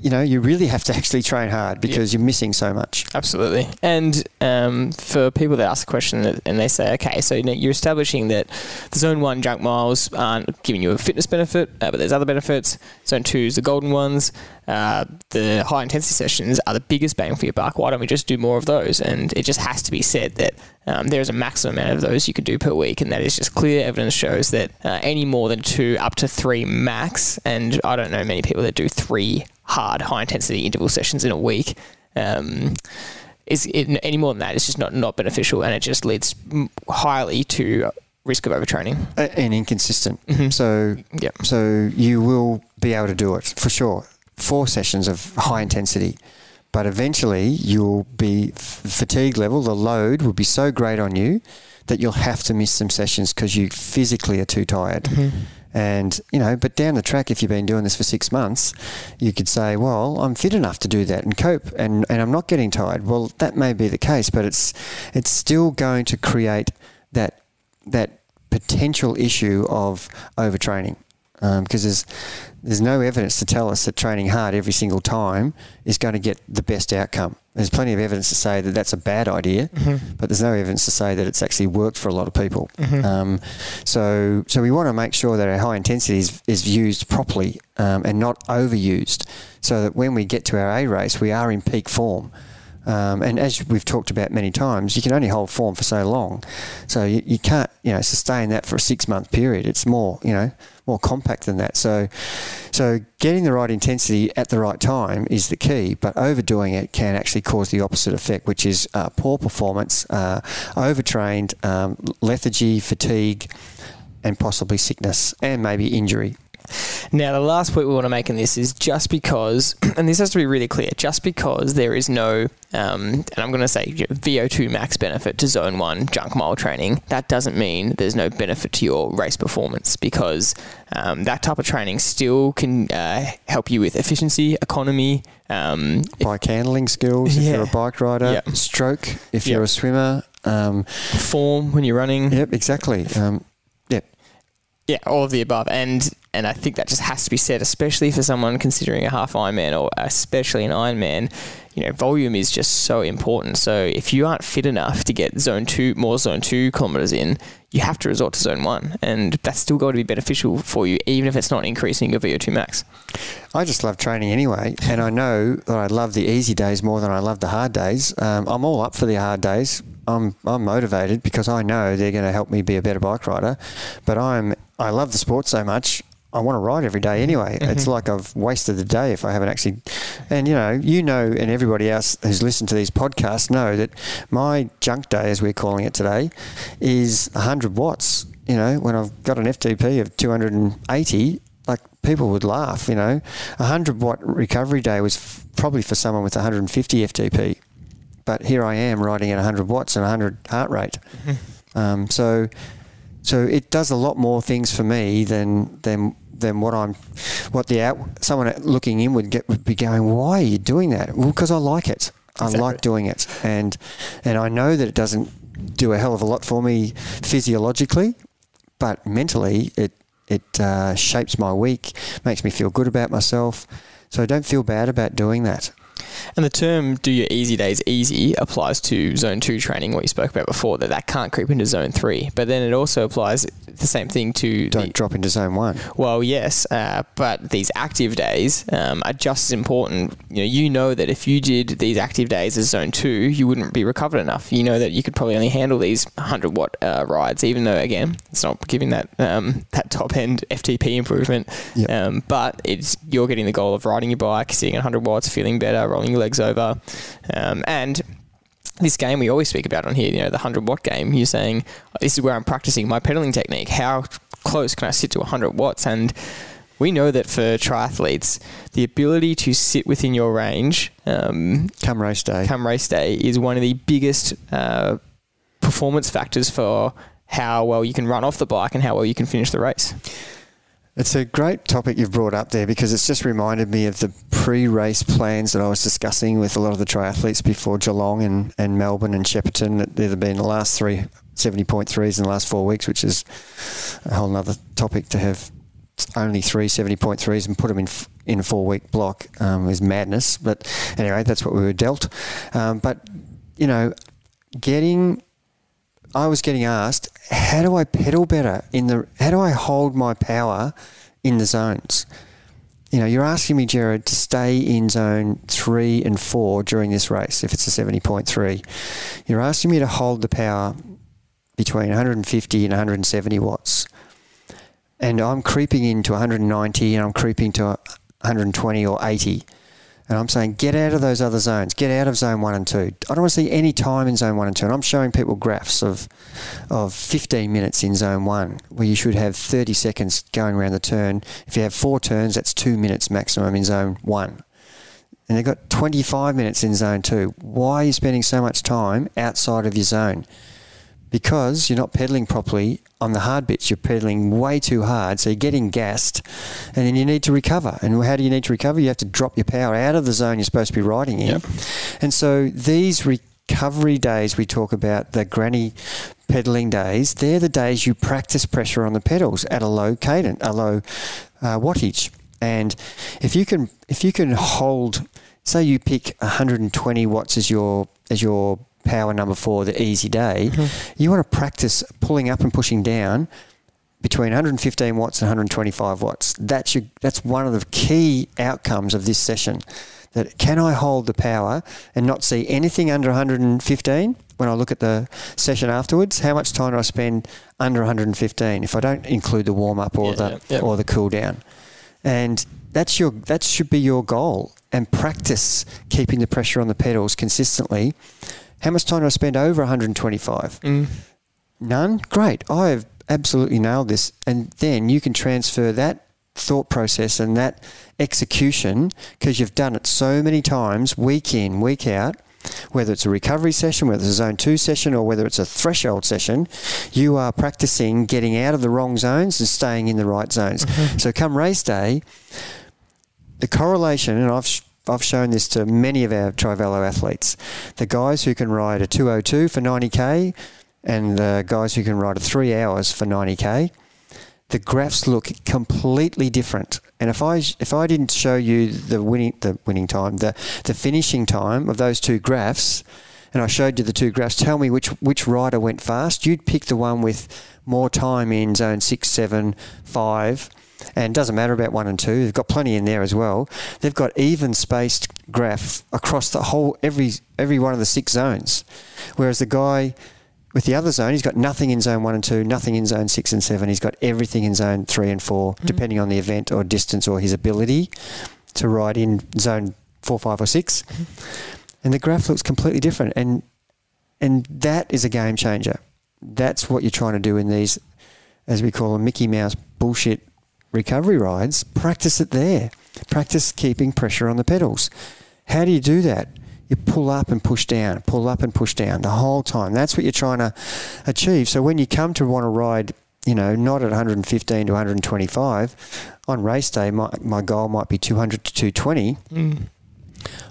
S2: you know, you really have to actually train hard because you're missing so much.
S1: Absolutely. And um, for people that ask the question and they say, okay, so you know, you're establishing that the zone one junk miles aren't giving you a fitness benefit, uh, but there's other benefits. Zone two is the golden ones. Uh, the high intensity sessions are the biggest bang for your buck. Why don't we just do more of those? And it just has to be said that um, there is a maximum amount of those you can do per week, and that is just clear evidence shows that uh, any more than two, up to three max. And I don't know many people that do three hard high intensity interval sessions in a week. Um, is it, any more than that, it's just not, not beneficial, and it just leads highly to risk of overtraining.
S2: And inconsistent.
S1: Mhm.
S2: So
S1: Yep.
S2: so you will be able to do it for sure. Four sessions of high intensity, but eventually you'll be f- fatigue level. The load will be so great on you that you'll have to miss some sessions because you physically are too tired. Mm-hmm. And you know, but down the track, if you've been doing this for six months, you could say, "Well, I'm fit enough to do that and cope, and, and I'm not getting tired." Well, that may be the case, but it's it's still going to create that that potential issue of overtraining because there's there's no evidence to tell us that training hard every single time is going to get the best outcome. There's plenty of evidence to say that that's a bad idea, but there's no evidence to say that it's actually worked for a lot of people. Um, so so we want to make sure that our high intensity is, is used properly um, and not overused, so that when we get to our A race, we are in peak form. Um, and as we've talked about many times, you can only hold form for so long, so you, you can't you know sustain that for a six month period. It's more you know more compact than that. So so getting the right intensity at the right time is the key, but overdoing it can actually cause the opposite effect, which is uh, poor performance, uh, overtrained, um, lethargy, fatigue, and possibly sickness and maybe injury.
S1: Now, the last point we want to make in this is just because, and this has to be really clear, just because there is no, um, and I'm going to say you know, VO2 max benefit to zone one junk mile training, that doesn't mean there's no benefit to your race performance because um, that type of training still can uh, help you with efficiency, economy. Um,
S2: Bike handling skills if
S1: Yeah.
S2: you're a bike rider,
S1: Yep.
S2: stroke if
S1: Yep.
S2: you're a swimmer. Um,
S1: form when you're running.
S2: yep, exactly.
S1: Yeah, all of the above, and and I think that just has to be said, especially for someone considering a half Ironman or especially an Ironman. you know, volume is just so important. So if you aren't fit enough to get zone two, more zone two kilometers in, you have to resort to zone one, and that's still going to be beneficial for you, even if it's not increasing your VO2 max.
S2: I just love training anyway, and I know that I love the easy days more than I love the hard days. Um, I'm all up for the hard days. I'm I'm motivated because I know they're going to help me be a better bike rider. But I'm I love the sport so much. I want to ride every day anyway. Mm-hmm. It's like I've wasted the day if I haven't actually. And you know, you know, and everybody else who's listened to these podcasts know that my junk day, as we're calling it today, is 100 watts. You know, when I've got an FTP of 280, like people would laugh. You know, a 100 watt recovery day was f- probably for someone with 150 FTP, but here I am riding at 100 watts and 100 heart rate. Mm-hmm. Um, so so it does a lot more things for me than than than what I'm, what the out, someone looking in would get would be going. Why are you doing that? Well, because I like it. Exactly. I like doing it, and and I know that it doesn't do a hell of a lot for me physiologically, but mentally it it uh, shapes my week, makes me feel good about myself. So I don't feel bad about doing that.
S1: And the term "do your easy days easy" applies to zone two training, what you spoke about before. That that can't creep into zone three, but then it also applies the same thing to
S2: don't the, drop into zone one.
S1: Well, yes, uh, but these active days um, are just as important. You know, you know that if you did these active days as zone two, you wouldn't be recovered enough. You know that you could probably only handle these 100 watt uh, rides, even though again, it's not giving that um, that top end FTP improvement. Yep. Um, but it's you're getting the goal of riding your bike, sitting at 100 watts, feeling better, rolling your legs over, um, and this game we always speak about on here, you know, the 100 watt game, you're saying, this is where I'm practicing my pedaling technique. How close can I sit to 100 watts? And we know that for triathletes, the ability to sit within your range um,
S2: come race day,
S1: come race day, is one of the biggest uh, performance factors for how well you can run off the bike and how well you can finish the race.
S2: It's a great topic you've brought up there because it's just reminded me of the pre-race plans that I was discussing with a lot of the triathletes before Geelong and, and Melbourne and Shepparton. That there have been the last three 70.3s in the last four weeks, which is a whole other topic to have only three 70.3s and put them in in a four week block um, is madness. But anyway, that's what we were dealt. Um, but you know, getting I was getting asked, how do I pedal better in the? How do I hold my power in the zones? You know, you're asking me, Jared, to stay in zone three and four during this race if it's a 70.3. You're asking me to hold the power between 150 and 170 watts. And I'm creeping into 190 and I'm creeping to 120 or 80. And I'm saying, get out of those other zones. Get out of zone one and two. I don't want to see any time in zone one and two. And I'm showing people graphs of, of 15 minutes in zone one, where you should have 30 seconds going around the turn. If you have four turns, that's two minutes maximum in zone one. And they've got 25 minutes in zone two. Why are you spending so much time outside of your zone? Because you're not pedaling properly on the hard bits. You're pedaling way too hard, so you're getting gassed, and then you need to recover. And how do you need to recover? You have to drop your power out of the zone you're supposed to be riding in. Yep. And so these recovery days we talk about, the granny pedaling days, they're the days you practice pressure on the pedals at a low cadence, a low uh, wattage. And if you can, if you can hold, say you pick 120 watts as your as your power number four, the easy day, mm-hmm. you want to practice pulling up and pushing down between 115 watts and 125 watts. That's your, that's one of the key outcomes of this session. That can I hold the power and not see anything under 115 when I look at the session afterwards? How much time do I spend under 115 if I don't include the warm up or yeah, the yeah, yeah. or the cool down? And that's your that should be your goal and practice keeping the pressure on the pedals consistently how much time do I spend over 125? Mm. None? Great. I have absolutely nailed this. And then you can transfer that thought process and that execution because you've done it so many times, week in, week out. Whether it's a recovery session, whether it's a zone two session, or whether it's a threshold session, you are practicing getting out of the wrong zones and staying in the right zones. Mm-hmm. So, come race day, the correlation, and I've I've shown this to many of our Trivelo athletes. The guys who can ride a 202 for 90k and the guys who can ride a three hours for 90k, the graphs look completely different. And if I if I didn't show you the winning the winning time, the the finishing time of those two graphs, and I showed you the two graphs, tell me which which rider went fast. You'd pick the one with more time in zone six, seven, five, and it doesn't matter about one and two. They've got plenty in there as well. They've got even spaced graph across the whole every every one of the six zones, whereas the guy with the other zone, he's got nothing in zone one and two, nothing in zone six and seven. He's got everything in zone three and 4 mm-hmm. depending on the event or distance or his ability to ride in zone four, five, or 6 mm-hmm. And the graph looks completely different. And and that is a game changer. That's what you're trying to do in these, as we call them, Mickey Mouse bullshit recovery rides. Practice it there. Practice keeping pressure on the pedals. How do you do that? you pull up and push down, pull up and push down the whole time. That's what you're trying to achieve. So when you come to want to ride, you know, not at 115 to 125, on race day, my, my goal might be 200 to 220. Mm.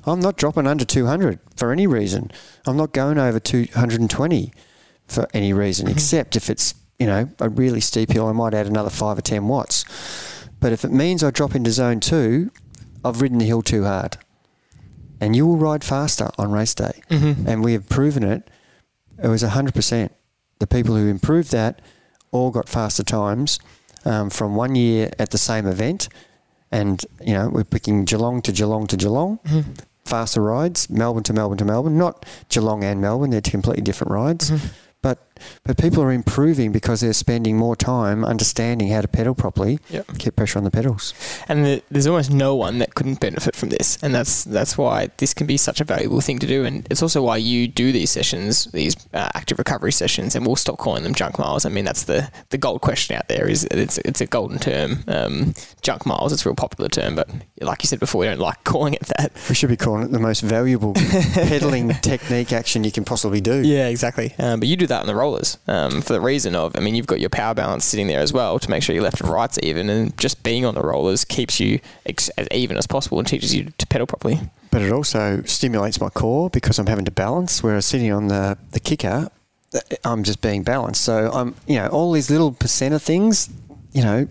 S2: I'm not dropping under 200 for any reason. I'm not going over 220 for any reason, mm-hmm. except if it's, you know, a really steep hill, I might add another 5 or 10 watts. But if it means I drop into zone two, I've ridden the hill too hard and you will ride faster on race day. Mm-hmm. And we have proven it. It was 100%. The people who improved that all got faster times um, from one year at the same event. And, you know, we're picking Geelong to Geelong to Geelong. Mm-hmm. Faster rides, Melbourne to Melbourne to Melbourne, not Geelong and Melbourne. They're completely different rides. Mm-hmm. But but people are improving because they're spending more time understanding how to pedal properly.
S1: Yep.
S2: Keep pressure on the pedals.
S1: And the, there's almost no one that couldn't benefit from this, and that's that's why this can be such a valuable thing to do. And it's also why you do these sessions, these uh, active recovery sessions, and we'll stop calling them junk miles. I mean, that's the the gold question out there. Is it's it's a golden term, um, junk miles. It's a real popular term, but like you said before, we don't like calling it that.
S2: We should be calling it the most valuable pedaling technique action you can possibly do.
S1: Yeah, exactly. Um, but you do that on the um, for the reason of, I mean, you've got your power balance sitting there as well to make sure your left and right's even, and just being on the rollers keeps you ex- as even as possible and teaches you to pedal properly.
S2: But it also stimulates my core because I'm having to balance, whereas sitting on the, the kicker, I'm just being balanced. So I'm, you know, all these little percent of things, you know,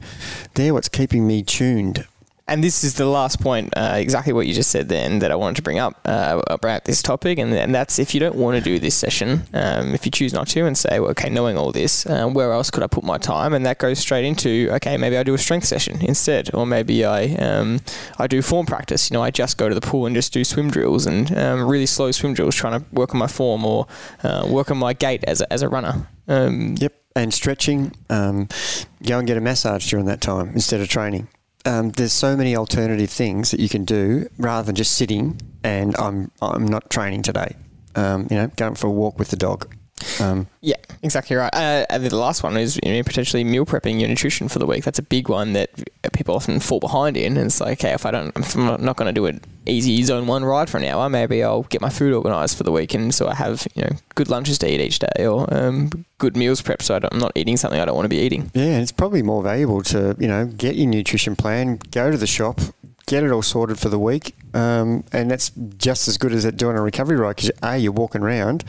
S2: they're what's keeping me tuned
S1: and this is the last point, uh, exactly what you just said then, that I wanted to bring up uh, about this topic, and, and that's if you don't want to do this session, um, if you choose not to, and say, well, okay, knowing all this, uh, where else could I put my time? And that goes straight into, okay, maybe I do a strength session instead, or maybe I um, I do form practice. You know, I just go to the pool and just do swim drills and um, really slow swim drills, trying to work on my form or uh, work on my gait as a, as a runner.
S2: Um, yep, and stretching. Um, go and get a massage during that time instead of training um, there's so many alternative things that you can do rather than just sitting and I'm I'm not training today. Um, you know, going for a walk with the dog.
S1: Um, yeah, exactly right. Uh, and the last one is you know, potentially meal prepping your nutrition for the week. That's a big one that people often fall behind in. And it's like, okay, if I don't, if I'm not going to do an easy zone one ride for an hour, maybe I'll get my food organised for the weekend so I have you know good lunches to eat each day or um, good meals prepped so I am not eating something I don't want to be eating.
S2: Yeah, it's probably more valuable to you know get your nutrition plan, go to the shop, get it all sorted for the week, um, and that's just as good as it doing a recovery ride because a you're walking around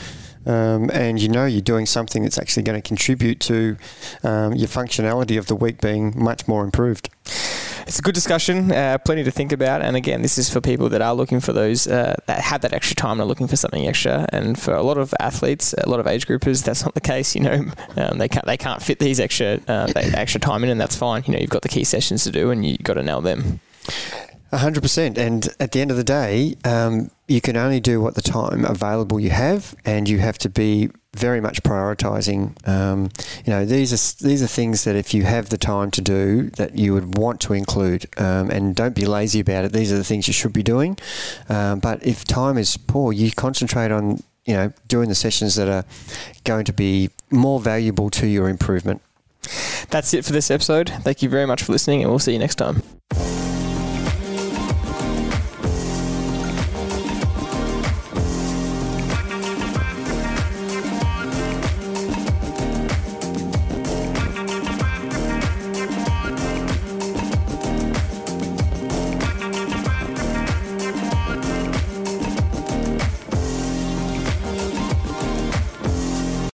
S2: um, and you know you're doing something that's actually going to contribute to um, your functionality of the week being much more improved.
S1: It's a good discussion, uh, plenty to think about. And again, this is for people that are looking for those uh, that have that extra time, and are looking for something extra. And for a lot of athletes, a lot of age groupers, that's not the case. You know, um, they can't they can't fit these extra uh, extra time in, and that's fine. You know, you've got the key sessions to do, and you have got to nail them.
S2: Hundred percent. And at the end of the day, um, you can only do what the time available you have, and you have to be very much prioritizing. Um, you know, these are these are things that if you have the time to do, that you would want to include, um, and don't be lazy about it. These are the things you should be doing. Um, but if time is poor, you concentrate on you know doing the sessions that are going to be more valuable to your improvement.
S1: That's it for this episode. Thank you very much for listening, and we'll see you next time.